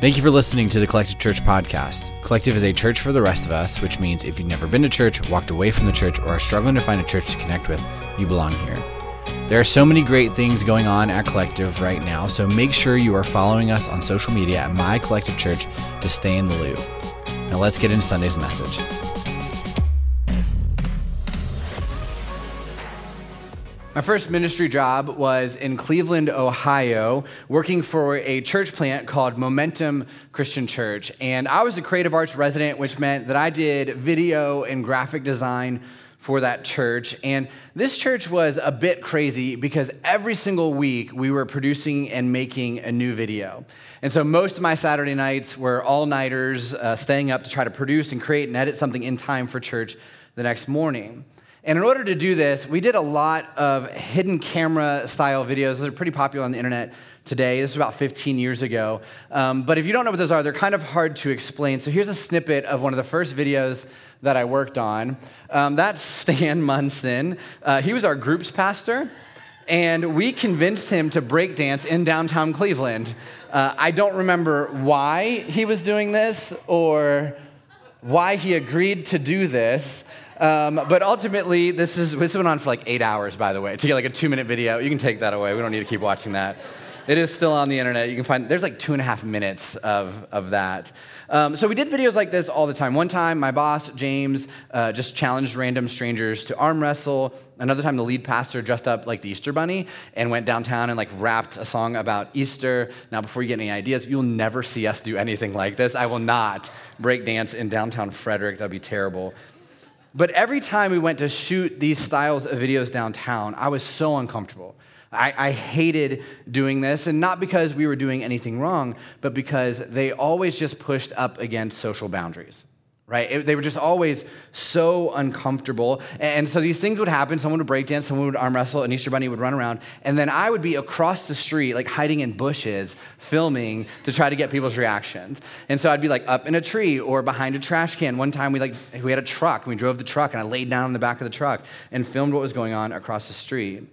Thank you for listening to the Collective Church podcast. Collective is a church for the rest of us, which means if you've never been to church, walked away from the church, or are struggling to find a church to connect with, you belong here. There are so many great things going on at Collective right now, so make sure you are following us on social media at My Collective Church to stay in the loop. Now let's get into Sunday's message. My first ministry job was in Cleveland, Ohio, working for a church plant called Momentum Christian Church. And I was a creative arts resident, which meant that I did video and graphic design for that church. And this church was a bit crazy because every single week we were producing and making a new video. And so most of my Saturday nights were all nighters, uh, staying up to try to produce and create and edit something in time for church the next morning. And in order to do this, we did a lot of hidden camera style videos. Those are pretty popular on the internet today. This was about 15 years ago. Um, but if you don't know what those are, they're kind of hard to explain. So here's a snippet of one of the first videos that I worked on. Um, that's Stan Munson. Uh, he was our group's pastor, and we convinced him to break dance in downtown Cleveland. Uh, I don't remember why he was doing this or why he agreed to do this. Um, but ultimately, this is this went on for like eight hours, by the way, to get like a two minute video. You can take that away. We don't need to keep watching that. It is still on the internet. You can find there's like two and a half minutes of of that. Um, so we did videos like this all the time. One time, my boss James uh, just challenged random strangers to arm wrestle. Another time, the lead pastor dressed up like the Easter Bunny and went downtown and like rapped a song about Easter. Now, before you get any ideas, you'll never see us do anything like this. I will not break dance in downtown Frederick. That'd be terrible. But every time we went to shoot these styles of videos downtown, I was so uncomfortable. I, I, hated doing this, and not because we were doing anything wrong, but because they always just pushed up against social boundaries right? It, they were just always so uncomfortable. And so these things would happen. Someone would break dance, someone would arm wrestle, an Easter Bunny would run around. And then I would be across the street, like hiding in bushes, filming to try to get people's reactions. And so I'd be like up in a tree or behind a trash can. One time we like we had a truck, and we drove the truck, and I laid down in the back of the truck and filmed what was going on across the street.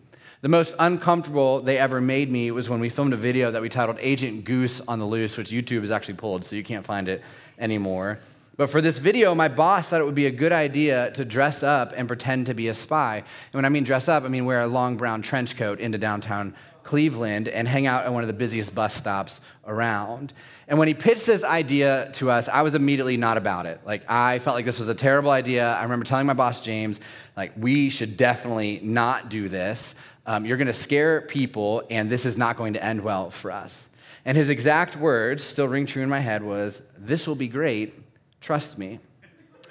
The most uncomfortable they ever made me was when we filmed a video that we titled Agent Goose on the Loose, which YouTube has actually pulled, so you can't find it anymore. But for this video, my boss thought it would be a good idea to dress up and pretend to be a spy. And when I mean dress up, I mean wear a long brown trench coat into downtown Cleveland and hang out at one of the busiest bus stops around. And when he pitched this idea to us, I was immediately not about it. Like, I felt like this was a terrible idea. I remember telling my boss, James, like, we should definitely not do this. Um, you're going to scare people, and this is not going to end well for us. And his exact words, still ring true in my head, was, This will be great Trust me.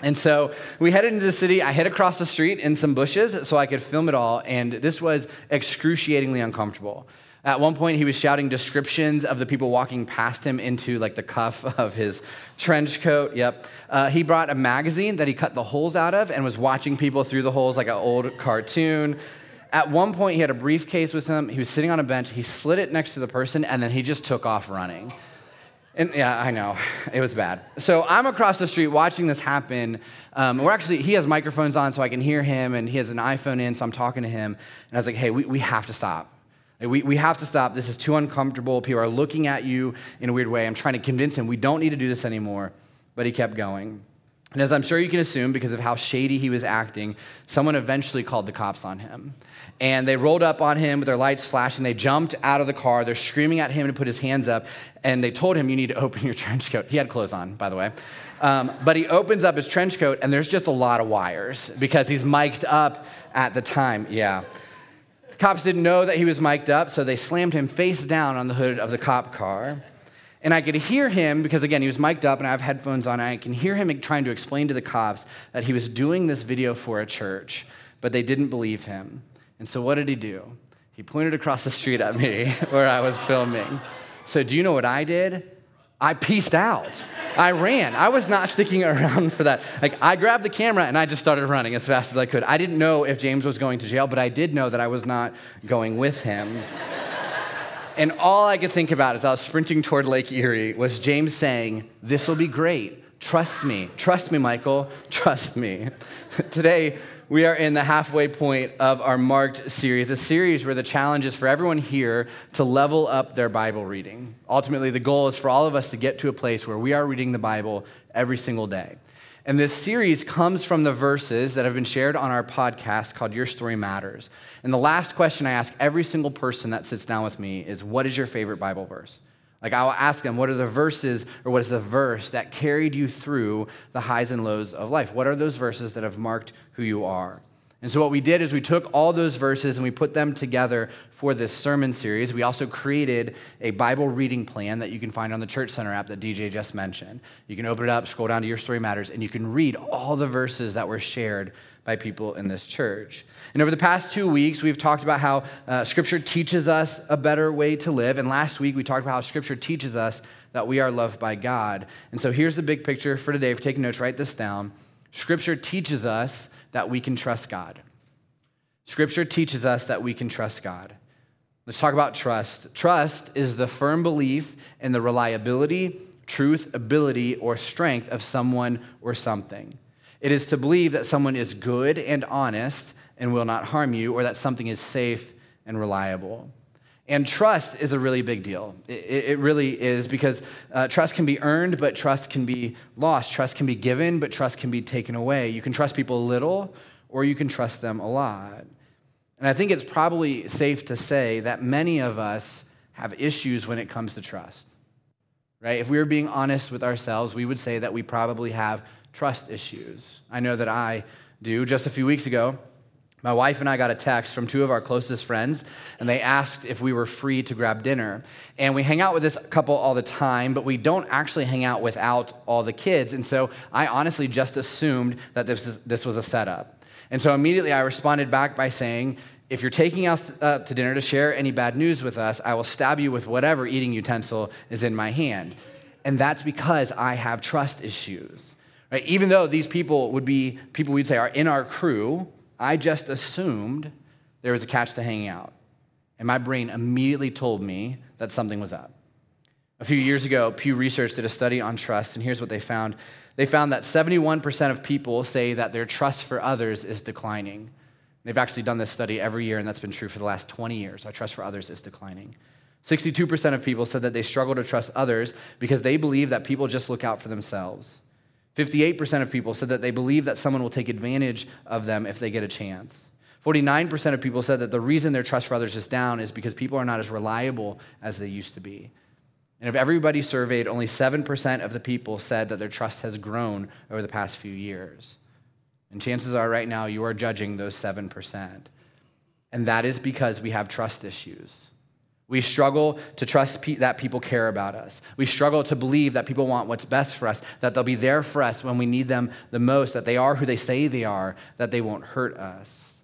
And so we headed into the city. I hid across the street in some bushes so I could film it all, and this was excruciatingly uncomfortable. At one point, he was shouting descriptions of the people walking past him into like the cuff of his trench coat. Yep. Uh, he brought a magazine that he cut the holes out of and was watching people through the holes like an old cartoon. At one point, he had a briefcase with him. He was sitting on a bench. He slid it next to the person, and then he just took off running. And yeah, I know. It was bad. So I'm across the street watching this happen. Um, we're actually, he has microphones on so I can hear him, and he has an iPhone in, so I'm talking to him. And I was like, hey, we, we have to stop. We, we have to stop. This is too uncomfortable. People are looking at you in a weird way. I'm trying to convince him we don't need to do this anymore. But he kept going. And as I'm sure you can assume, because of how shady he was acting, someone eventually called the cops on him. And they rolled up on him with their lights flashing. They jumped out of the car. They're screaming at him to put his hands up. And they told him, You need to open your trench coat. He had clothes on, by the way. Um, but he opens up his trench coat, and there's just a lot of wires because he's mic'd up at the time. Yeah. The cops didn't know that he was mic'd up, so they slammed him face down on the hood of the cop car. And I could hear him, because again, he was mic'd up and I have headphones on, and I can hear him trying to explain to the cops that he was doing this video for a church, but they didn't believe him. And so what did he do? He pointed across the street at me where I was filming. So, do you know what I did? I pieced out. I ran. I was not sticking around for that. Like, I grabbed the camera and I just started running as fast as I could. I didn't know if James was going to jail, but I did know that I was not going with him. And all I could think about as I was sprinting toward Lake Erie was James saying, This will be great. Trust me. Trust me, Michael. Trust me. Today, We are in the halfway point of our Marked series, a series where the challenge is for everyone here to level up their Bible reading. Ultimately, the goal is for all of us to get to a place where we are reading the Bible every single day. And this series comes from the verses that have been shared on our podcast called Your Story Matters. And the last question I ask every single person that sits down with me is What is your favorite Bible verse? Like I will ask them, what are the verses or what is the verse that carried you through the highs and lows of life? What are those verses that have marked who you are? And so, what we did is we took all those verses and we put them together for this sermon series. We also created a Bible reading plan that you can find on the Church Center app that DJ just mentioned. You can open it up, scroll down to Your Story Matters, and you can read all the verses that were shared by people in this church. And over the past two weeks, we've talked about how uh, Scripture teaches us a better way to live. And last week, we talked about how Scripture teaches us that we are loved by God. And so here's the big picture for today. If you're taking notes, write this down. Scripture teaches us that we can trust God. Scripture teaches us that we can trust God. Let's talk about trust. Trust is the firm belief in the reliability, truth, ability, or strength of someone or something. It is to believe that someone is good and honest and will not harm you, or that something is safe and reliable. And trust is a really big deal. It, it really is because uh, trust can be earned, but trust can be lost. Trust can be given, but trust can be taken away. You can trust people a little, or you can trust them a lot. And I think it's probably safe to say that many of us have issues when it comes to trust. Right? If we were being honest with ourselves, we would say that we probably have trust issues. I know that I do. Just a few weeks ago, my wife and I got a text from two of our closest friends, and they asked if we were free to grab dinner. And we hang out with this couple all the time, but we don't actually hang out without all the kids. And so I honestly just assumed that this, is, this was a setup. And so immediately I responded back by saying, if you're taking us uh, to dinner to share any bad news with us, I will stab you with whatever eating utensil is in my hand. And that's because I have trust issues. Right? Even though these people would be people we'd say are in our crew, I just assumed there was a catch to hanging out. And my brain immediately told me that something was up. A few years ago, Pew Research did a study on trust, and here's what they found. They found that 71% of people say that their trust for others is declining. They've actually done this study every year, and that's been true for the last 20 years. Our trust for others is declining. 62% of people said that they struggle to trust others because they believe that people just look out for themselves. 58% of people said that they believe that someone will take advantage of them if they get a chance. 49% of people said that the reason their trust for others is down is because people are not as reliable as they used to be. And if everybody surveyed, only 7% of the people said that their trust has grown over the past few years. And chances are, right now, you are judging those 7%. And that is because we have trust issues. We struggle to trust pe- that people care about us. We struggle to believe that people want what's best for us, that they'll be there for us when we need them the most, that they are who they say they are, that they won't hurt us.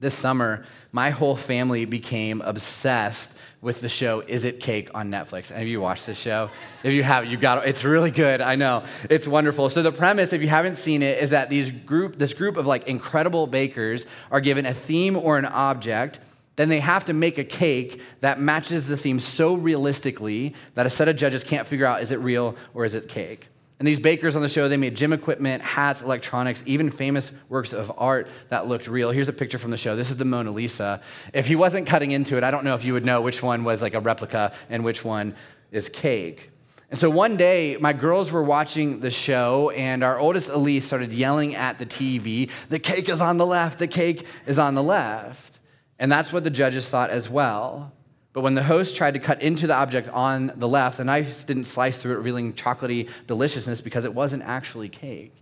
This summer, my whole family became obsessed with the show Is It Cake on Netflix. Have you watched this show? If you have, you got it. It's really good. I know. It's wonderful. So the premise, if you haven't seen it, is that these group, this group of like incredible bakers are given a theme or an object then they have to make a cake that matches the theme so realistically that a set of judges can't figure out is it real or is it cake. And these bakers on the show, they made gym equipment, hats, electronics, even famous works of art that looked real. Here's a picture from the show. This is the Mona Lisa. If he wasn't cutting into it, I don't know if you would know which one was like a replica and which one is cake. And so one day, my girls were watching the show, and our oldest Elise started yelling at the TV, The cake is on the left, the cake is on the left. And that's what the judges thought as well. But when the host tried to cut into the object on the left, the knife didn't slice through it, revealing chocolatey deliciousness because it wasn't actually cake.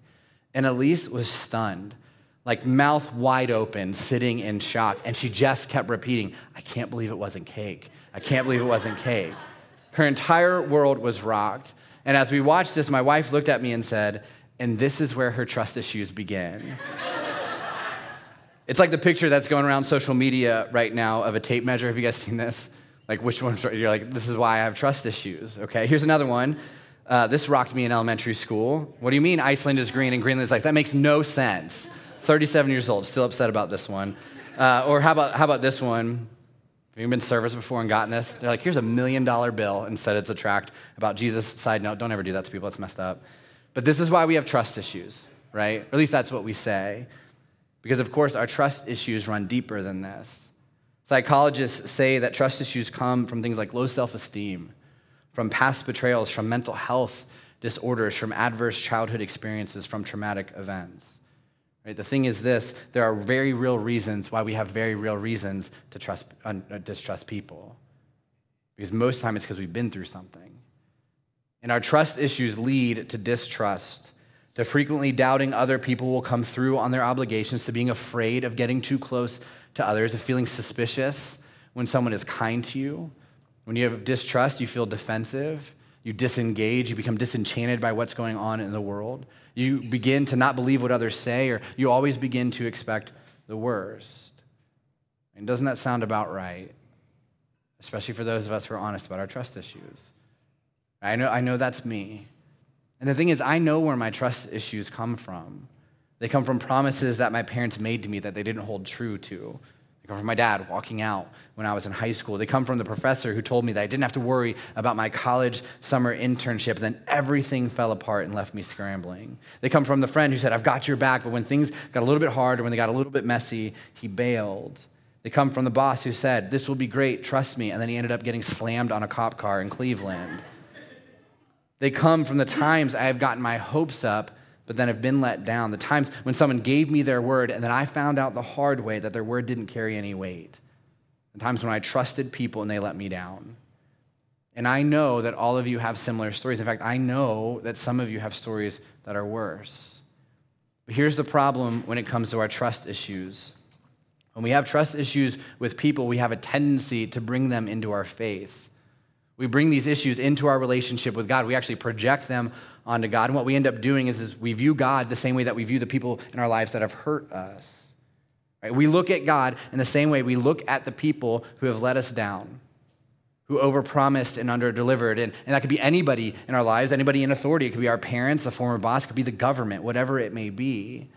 And Elise was stunned, like mouth wide open, sitting in shock. And she just kept repeating, I can't believe it wasn't cake. I can't believe it wasn't cake. Her entire world was rocked. And as we watched this, my wife looked at me and said, And this is where her trust issues begin. It's like the picture that's going around social media right now of a tape measure. Have you guys seen this? Like, which one's right? you're like, this is why I have trust issues. Okay, here's another one. Uh, this rocked me in elementary school. What do you mean Iceland is green and Greenland is ice? That makes no sense. 37 years old, still upset about this one. Uh, or how about, how about this one? Have you been service before and gotten this? They're like, here's a million dollar bill and said it's a tract about Jesus. Side note, don't ever do that to people, it's messed up. But this is why we have trust issues, right? Or at least that's what we say. Because, of course, our trust issues run deeper than this. Psychologists say that trust issues come from things like low self esteem, from past betrayals, from mental health disorders, from adverse childhood experiences, from traumatic events. Right? The thing is this there are very real reasons why we have very real reasons to trust, uh, distrust people. Because most of the time it's because we've been through something. And our trust issues lead to distrust, to frequently doubting other people will come through on their obligations, to being afraid of getting too close to others, of feeling suspicious when someone is kind to you. When you have distrust, you feel defensive, you disengage, you become disenchanted by what's going on in the world. You begin to not believe what others say, or you always begin to expect the worst. And doesn't that sound about right? Especially for those of us who are honest about our trust issues. I know, I know that's me. And the thing is, I know where my trust issues come from. They come from promises that my parents made to me that they didn't hold true to. They come from my dad walking out when I was in high school. They come from the professor who told me that I didn't have to worry about my college summer internship. Then everything fell apart and left me scrambling. They come from the friend who said, I've got your back, but when things got a little bit hard or when they got a little bit messy, he bailed. They come from the boss who said, This will be great, trust me. And then he ended up getting slammed on a cop car in Cleveland. They come from the times I have gotten my hopes up, but then have been let down. The times when someone gave me their word and then I found out the hard way that their word didn't carry any weight. The times when I trusted people and they let me down. And I know that all of you have similar stories. In fact, I know that some of you have stories that are worse. But here's the problem when it comes to our trust issues. When we have trust issues with people, we have a tendency to bring them into our faith. We bring these issues into our relationship with God. We actually project them onto God. And what we end up doing is, is we view God the same way that we view the people in our lives that have hurt us. Right? We look at God in the same way we look at the people who have let us down, who overpromised and underdelivered. And, and that could be anybody in our lives, anybody in authority. It could be our parents, a former boss, it could be the government, whatever it may be.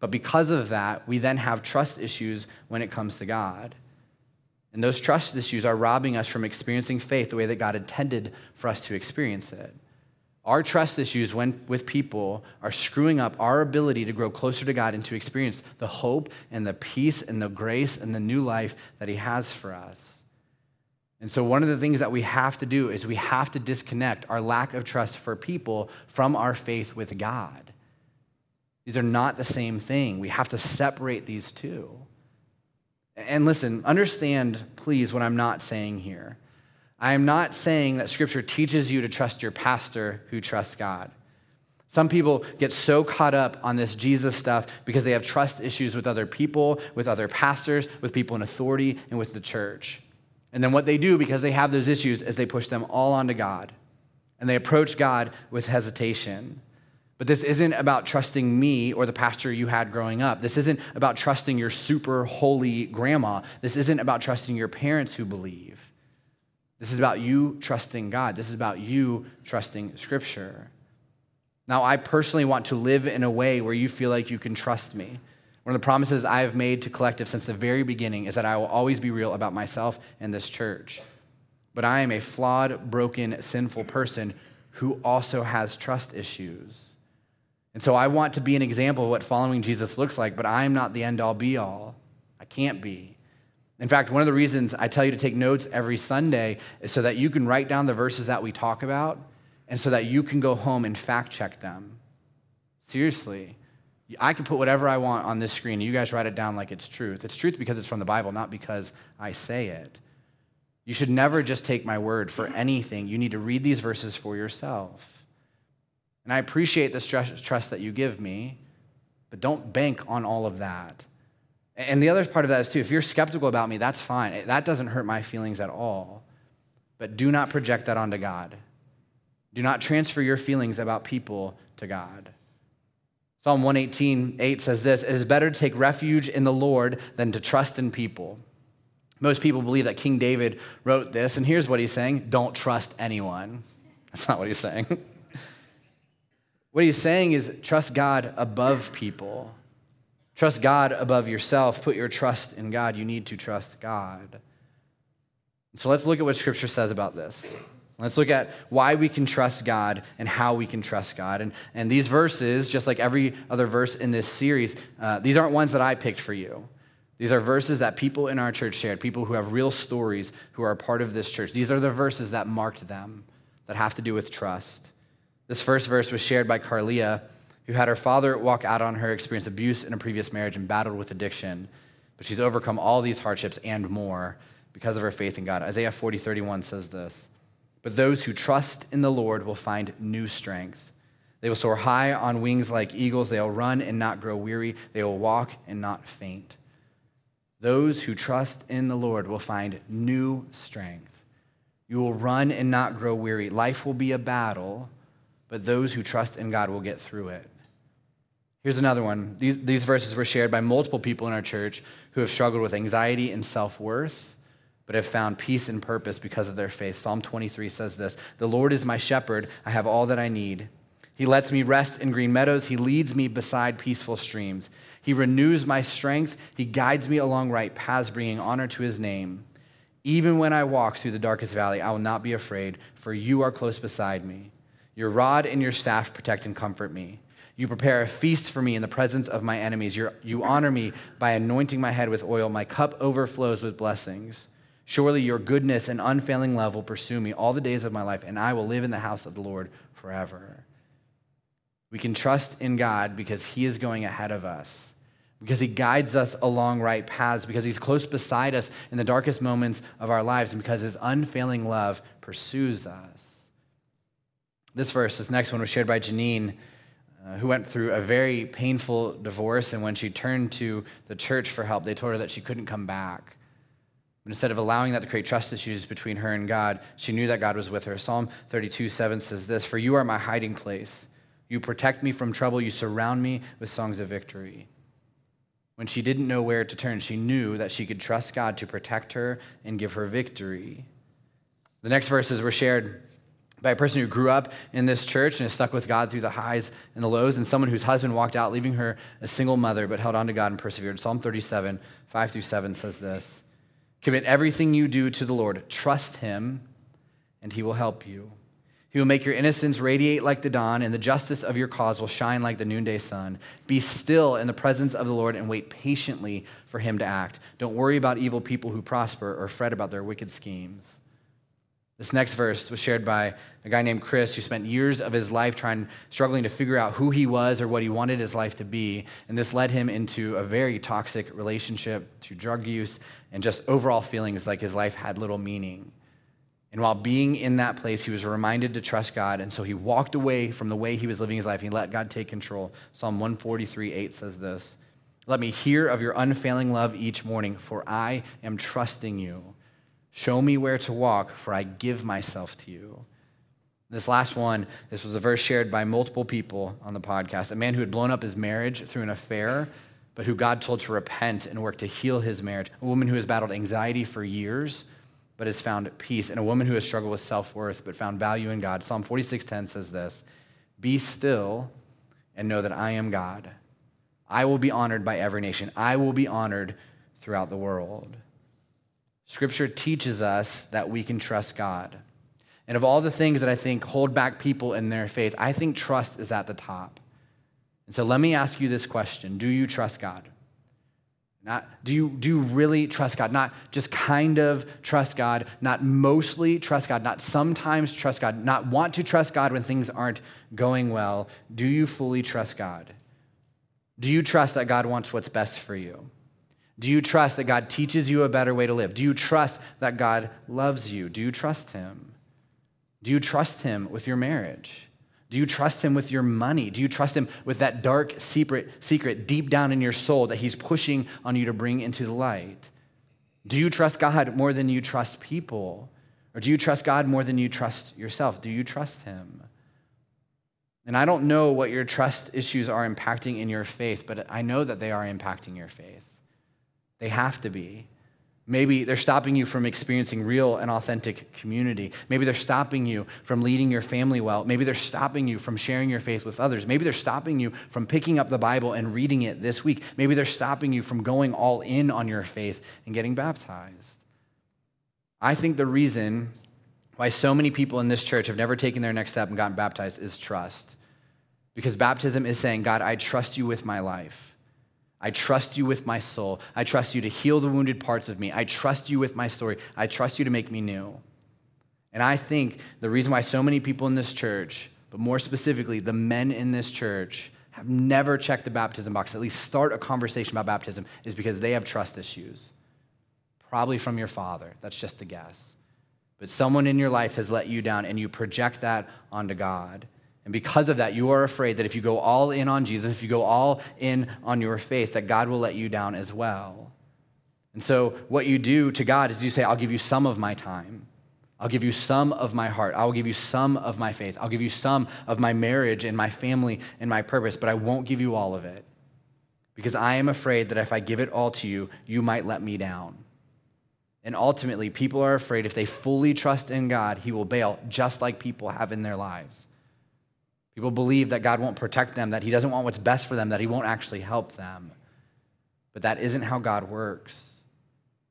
But because of that, we then have trust issues when it comes to God. And those trust issues are robbing us from experiencing faith the way that God intended for us to experience it. Our trust issues when, with people are screwing up our ability to grow closer to God and to experience the hope and the peace and the grace and the new life that He has for us. And so, one of the things that we have to do is we have to disconnect our lack of trust for people from our faith with God. These are not the same thing. We have to separate these two. And listen, understand, please, what I'm not saying here. I am not saying that Scripture teaches you to trust your pastor who trusts God. Some people get so caught up on this Jesus stuff because they have trust issues with other people, with other pastors, with people in authority, and with the church. And then what they do because they have those issues is they push them all onto God. And they approach God with hesitation. But this isn't about trusting me or the pastor you had growing up. This isn't about trusting your super holy grandma. This isn't about trusting your parents who believe. This is about you trusting God. This is about you trusting Scripture. Now, I personally want to live in a way where you feel like you can trust me. One of the promises I have made to Collective since the very beginning is that I will always be real about myself and this church. But I am a flawed, broken, sinful person who also has trust issues. And so I want to be an example of what following Jesus looks like, but I'm not the end all be all. I can't be. In fact, one of the reasons I tell you to take notes every Sunday is so that you can write down the verses that we talk about and so that you can go home and fact check them. Seriously. I can put whatever I want on this screen. You guys write it down like it's truth. It's truth because it's from the Bible, not because I say it. You should never just take my word for anything. You need to read these verses for yourself. And I appreciate the trust that you give me, but don't bank on all of that. And the other part of that is, too, if you're skeptical about me, that's fine. That doesn't hurt my feelings at all. But do not project that onto God. Do not transfer your feelings about people to God. Psalm 118, 8 says this It is better to take refuge in the Lord than to trust in people. Most people believe that King David wrote this, and here's what he's saying don't trust anyone. That's not what he's saying. What he's saying is trust God above people. Trust God above yourself. Put your trust in God. You need to trust God. So let's look at what Scripture says about this. Let's look at why we can trust God and how we can trust God. And, and these verses, just like every other verse in this series, uh, these aren't ones that I picked for you. These are verses that people in our church shared, people who have real stories who are part of this church. These are the verses that marked them, that have to do with trust. This first verse was shared by Carlia, who had her father walk out on her, experience abuse in a previous marriage, and battled with addiction. But she's overcome all these hardships and more because of her faith in God. Isaiah 40, 31 says this But those who trust in the Lord will find new strength. They will soar high on wings like eagles. They will run and not grow weary. They will walk and not faint. Those who trust in the Lord will find new strength. You will run and not grow weary. Life will be a battle, but those who trust in God will get through it. Here's another one. These, these verses were shared by multiple people in our church who have struggled with anxiety and self worth, but have found peace and purpose because of their faith. Psalm 23 says this The Lord is my shepherd, I have all that I need. He lets me rest in green meadows, He leads me beside peaceful streams. He renews my strength, He guides me along right paths, bringing honor to His name. Even when I walk through the darkest valley, I will not be afraid, for you are close beside me. Your rod and your staff protect and comfort me. You prepare a feast for me in the presence of my enemies. You're, you honor me by anointing my head with oil. My cup overflows with blessings. Surely your goodness and unfailing love will pursue me all the days of my life, and I will live in the house of the Lord forever. We can trust in God because He is going ahead of us, because He guides us along right paths, because He's close beside us in the darkest moments of our lives, and because His unfailing love pursues us. This verse, this next one, was shared by Janine uh, who went through a very painful divorce. And when she turned to the church for help, they told her that she couldn't come back. But instead of allowing that to create trust issues between her and God, she knew that God was with her. Psalm 32 7 says this For you are my hiding place. You protect me from trouble. You surround me with songs of victory. When she didn't know where to turn, she knew that she could trust God to protect her and give her victory. The next verses were shared by a person who grew up in this church and is stuck with God through the highs and the lows, and someone whose husband walked out, leaving her a single mother, but held on to God and persevered. Psalm 37, 5 through 7 says this Commit everything you do to the Lord, trust Him, and He will help you. He will make your innocence radiate like the dawn, and the justice of your cause will shine like the noonday sun. Be still in the presence of the Lord and wait patiently for Him to act. Don't worry about evil people who prosper or fret about their wicked schemes. This next verse was shared by a guy named Chris who spent years of his life trying, struggling to figure out who he was or what he wanted his life to be. And this led him into a very toxic relationship to drug use and just overall feelings like his life had little meaning. And while being in that place, he was reminded to trust God. And so he walked away from the way he was living his life. He let God take control. Psalm 143 8 says this Let me hear of your unfailing love each morning, for I am trusting you. Show me where to walk, for I give myself to you. This last one, this was a verse shared by multiple people on the podcast. A man who had blown up his marriage through an affair, but who God told to repent and work to heal his marriage. A woman who has battled anxiety for years, but has found peace. And a woman who has struggled with self worth, but found value in God. Psalm 46:10 says this Be still and know that I am God. I will be honored by every nation, I will be honored throughout the world. Scripture teaches us that we can trust God. And of all the things that I think hold back people in their faith, I think trust is at the top. And so let me ask you this question Do you trust God? Not, do, you, do you really trust God? Not just kind of trust God, not mostly trust God, not sometimes trust God, not want to trust God when things aren't going well. Do you fully trust God? Do you trust that God wants what's best for you? Do you trust that God teaches you a better way to live? Do you trust that God loves you? Do you trust Him? Do you trust Him with your marriage? Do you trust Him with your money? Do you trust Him with that dark secret, secret deep down in your soul that He's pushing on you to bring into the light? Do you trust God more than you trust people? Or do you trust God more than you trust yourself? Do you trust Him? And I don't know what your trust issues are impacting in your faith, but I know that they are impacting your faith. They have to be. Maybe they're stopping you from experiencing real and authentic community. Maybe they're stopping you from leading your family well. Maybe they're stopping you from sharing your faith with others. Maybe they're stopping you from picking up the Bible and reading it this week. Maybe they're stopping you from going all in on your faith and getting baptized. I think the reason why so many people in this church have never taken their next step and gotten baptized is trust. Because baptism is saying, God, I trust you with my life. I trust you with my soul. I trust you to heal the wounded parts of me. I trust you with my story. I trust you to make me new. And I think the reason why so many people in this church, but more specifically, the men in this church, have never checked the baptism box, at least start a conversation about baptism, is because they have trust issues. Probably from your father. That's just a guess. But someone in your life has let you down, and you project that onto God. And because of that, you are afraid that if you go all in on Jesus, if you go all in on your faith, that God will let you down as well. And so, what you do to God is you say, I'll give you some of my time. I'll give you some of my heart. I'll give you some of my faith. I'll give you some of my marriage and my family and my purpose, but I won't give you all of it. Because I am afraid that if I give it all to you, you might let me down. And ultimately, people are afraid if they fully trust in God, He will bail, just like people have in their lives. People believe that God won't protect them, that He doesn't want what's best for them, that He won't actually help them. But that isn't how God works.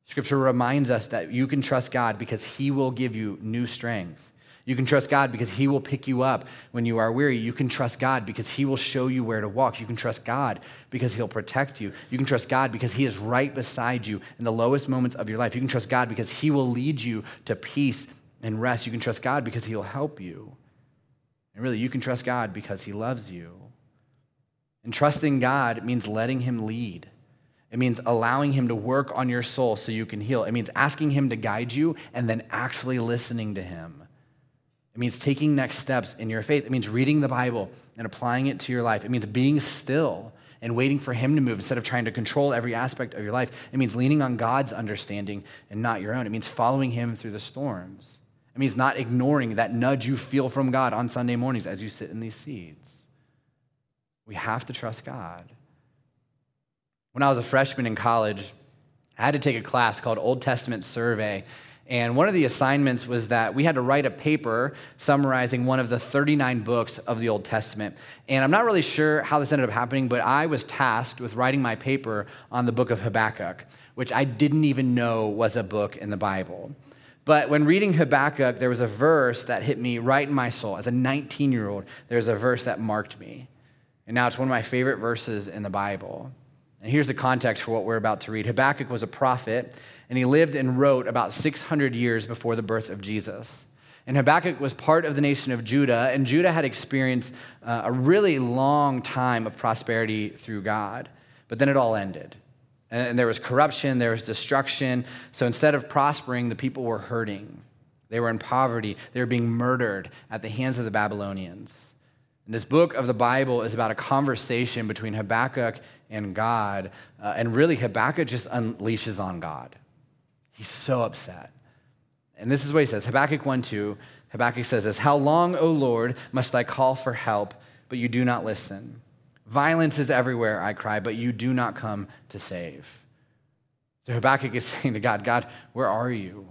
Scripture reminds us that you can trust God because He will give you new strength. You can trust God because He will pick you up when you are weary. You can trust God because He will show you where to walk. You can trust God because He'll protect you. You can trust God because He is right beside you in the lowest moments of your life. You can trust God because He will lead you to peace and rest. You can trust God because He'll help you. And really, you can trust God because He loves you. And trusting God means letting Him lead. It means allowing Him to work on your soul so you can heal. It means asking Him to guide you and then actually listening to Him. It means taking next steps in your faith. It means reading the Bible and applying it to your life. It means being still and waiting for Him to move instead of trying to control every aspect of your life. It means leaning on God's understanding and not your own. It means following Him through the storms. It means not ignoring that nudge you feel from God on Sunday mornings as you sit in these seats. We have to trust God. When I was a freshman in college, I had to take a class called Old Testament Survey. And one of the assignments was that we had to write a paper summarizing one of the 39 books of the Old Testament. And I'm not really sure how this ended up happening, but I was tasked with writing my paper on the book of Habakkuk, which I didn't even know was a book in the Bible. But when reading Habakkuk, there was a verse that hit me right in my soul. As a 19 year old, there's a verse that marked me. And now it's one of my favorite verses in the Bible. And here's the context for what we're about to read Habakkuk was a prophet, and he lived and wrote about 600 years before the birth of Jesus. And Habakkuk was part of the nation of Judah, and Judah had experienced uh, a really long time of prosperity through God. But then it all ended. And there was corruption, there was destruction. So instead of prospering, the people were hurting. They were in poverty, they were being murdered at the hands of the Babylonians. And this book of the Bible is about a conversation between Habakkuk and God. Uh, and really, Habakkuk just unleashes on God. He's so upset. And this is what he says Habakkuk 1 2. Habakkuk says this How long, O Lord, must I call for help, but you do not listen? Violence is everywhere, I cry, but you do not come to save. So Habakkuk is saying to God, God, where are you?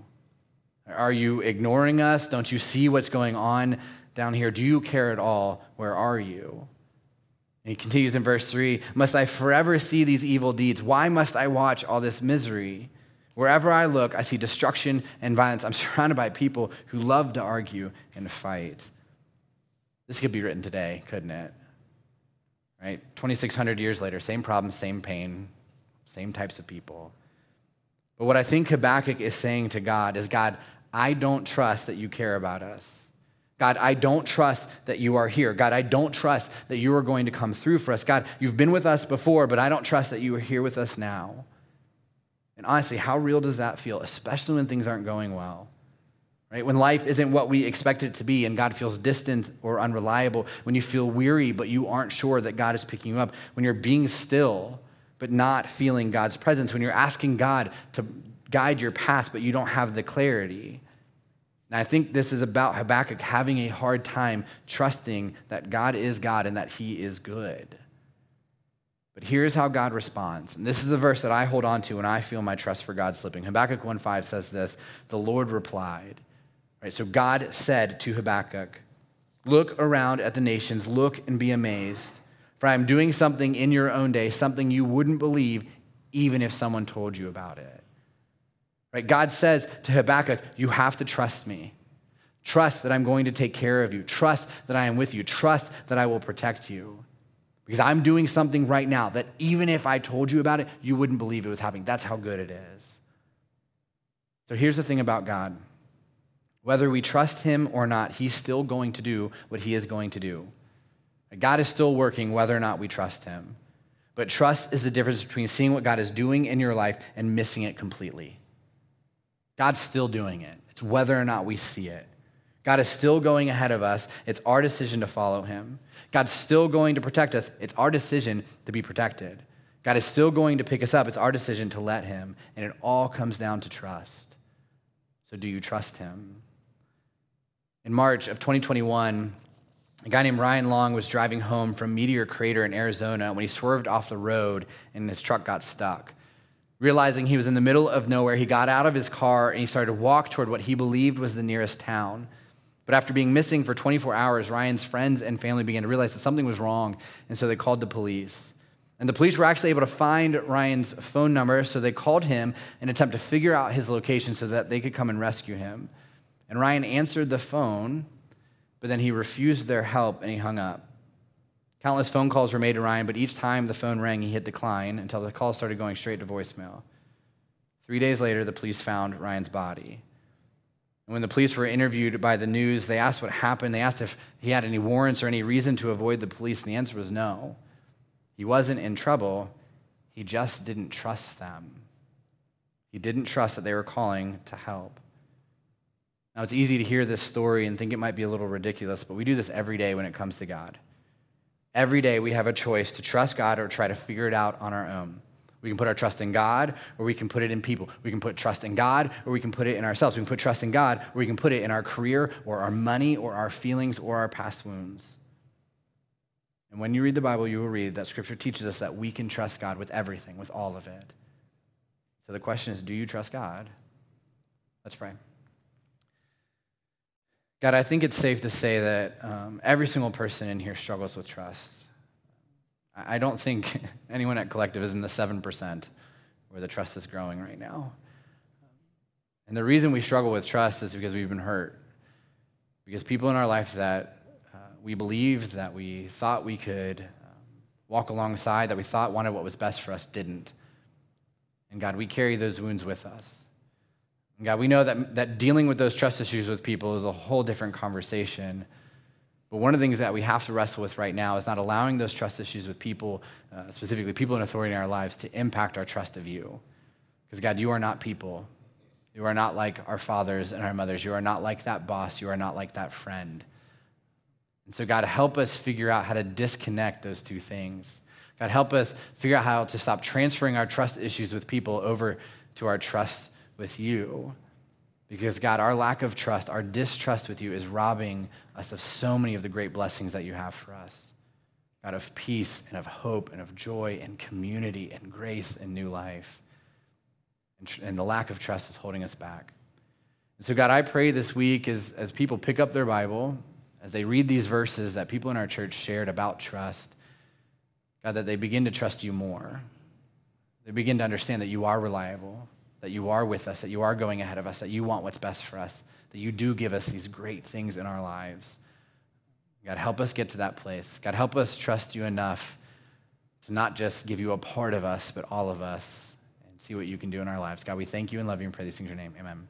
Are you ignoring us? Don't you see what's going on down here? Do you care at all? Where are you? And he continues in verse 3 Must I forever see these evil deeds? Why must I watch all this misery? Wherever I look, I see destruction and violence. I'm surrounded by people who love to argue and fight. This could be written today, couldn't it? Right? 2,600 years later, same problem, same pain, same types of people. But what I think Habakkuk is saying to God is God, I don't trust that you care about us. God, I don't trust that you are here. God, I don't trust that you are going to come through for us. God, you've been with us before, but I don't trust that you are here with us now. And honestly, how real does that feel, especially when things aren't going well? Right? When life isn't what we expect it to be and God feels distant or unreliable, when you feel weary but you aren't sure that God is picking you up, when you're being still but not feeling God's presence, when you're asking God to guide your path but you don't have the clarity. And I think this is about Habakkuk having a hard time trusting that God is God and that he is good. But here's how God responds. And this is the verse that I hold on to when I feel my trust for God slipping. Habakkuk 1:5 says this, the Lord replied. Right, so God said to Habakkuk, Look around at the nations, look and be amazed, for I am doing something in your own day, something you wouldn't believe even if someone told you about it. Right? God says to Habakkuk, You have to trust me. Trust that I'm going to take care of you. Trust that I am with you. Trust that I will protect you. Because I'm doing something right now that even if I told you about it, you wouldn't believe it was happening. That's how good it is. So here's the thing about God whether we trust him or not, he's still going to do what he is going to do. God is still working whether or not we trust him. But trust is the difference between seeing what God is doing in your life and missing it completely. God's still doing it. It's whether or not we see it. God is still going ahead of us. It's our decision to follow him. God's still going to protect us. It's our decision to be protected. God is still going to pick us up. It's our decision to let him. And it all comes down to trust. So, do you trust him? In March of 2021, a guy named Ryan Long was driving home from Meteor Crater in Arizona when he swerved off the road and his truck got stuck. Realizing he was in the middle of nowhere, he got out of his car and he started to walk toward what he believed was the nearest town. But after being missing for 24 hours, Ryan's friends and family began to realize that something was wrong, and so they called the police. And the police were actually able to find Ryan's phone number, so they called him in attempt to figure out his location so that they could come and rescue him. And Ryan answered the phone, but then he refused their help and he hung up. Countless phone calls were made to Ryan, but each time the phone rang, he hit decline until the call started going straight to voicemail. Three days later, the police found Ryan's body. And when the police were interviewed by the news, they asked what happened. They asked if he had any warrants or any reason to avoid the police, and the answer was no. He wasn't in trouble, he just didn't trust them. He didn't trust that they were calling to help. Now, it's easy to hear this story and think it might be a little ridiculous, but we do this every day when it comes to God. Every day we have a choice to trust God or try to figure it out on our own. We can put our trust in God or we can put it in people. We can put trust in God or we can put it in ourselves. We can put trust in God or we can put it in our career or our money or our feelings or our past wounds. And when you read the Bible, you will read that Scripture teaches us that we can trust God with everything, with all of it. So the question is do you trust God? Let's pray. God, I think it's safe to say that um, every single person in here struggles with trust. I don't think anyone at Collective is in the 7% where the trust is growing right now. And the reason we struggle with trust is because we've been hurt. Because people in our life that uh, we believed, that we thought we could um, walk alongside, that we thought wanted what was best for us, didn't. And God, we carry those wounds with us. God, we know that, that dealing with those trust issues with people is a whole different conversation. But one of the things that we have to wrestle with right now is not allowing those trust issues with people, uh, specifically people in authority in our lives, to impact our trust of you. Because, God, you are not people. You are not like our fathers and our mothers. You are not like that boss. You are not like that friend. And so, God, help us figure out how to disconnect those two things. God, help us figure out how to stop transferring our trust issues with people over to our trust with you. Because, God, our lack of trust, our distrust with you is robbing us of so many of the great blessings that you have for us. God, of peace and of hope and of joy and community and grace and new life. And, tr- and the lack of trust is holding us back. And so, God, I pray this week as, as people pick up their Bible, as they read these verses that people in our church shared about trust, God, that they begin to trust you more. They begin to understand that you are reliable, that you are with us, that you are going ahead of us, that you want what's best for us, that you do give us these great things in our lives. God, help us get to that place. God, help us trust you enough to not just give you a part of us, but all of us, and see what you can do in our lives. God, we thank you and love you and pray these things in your name. Amen.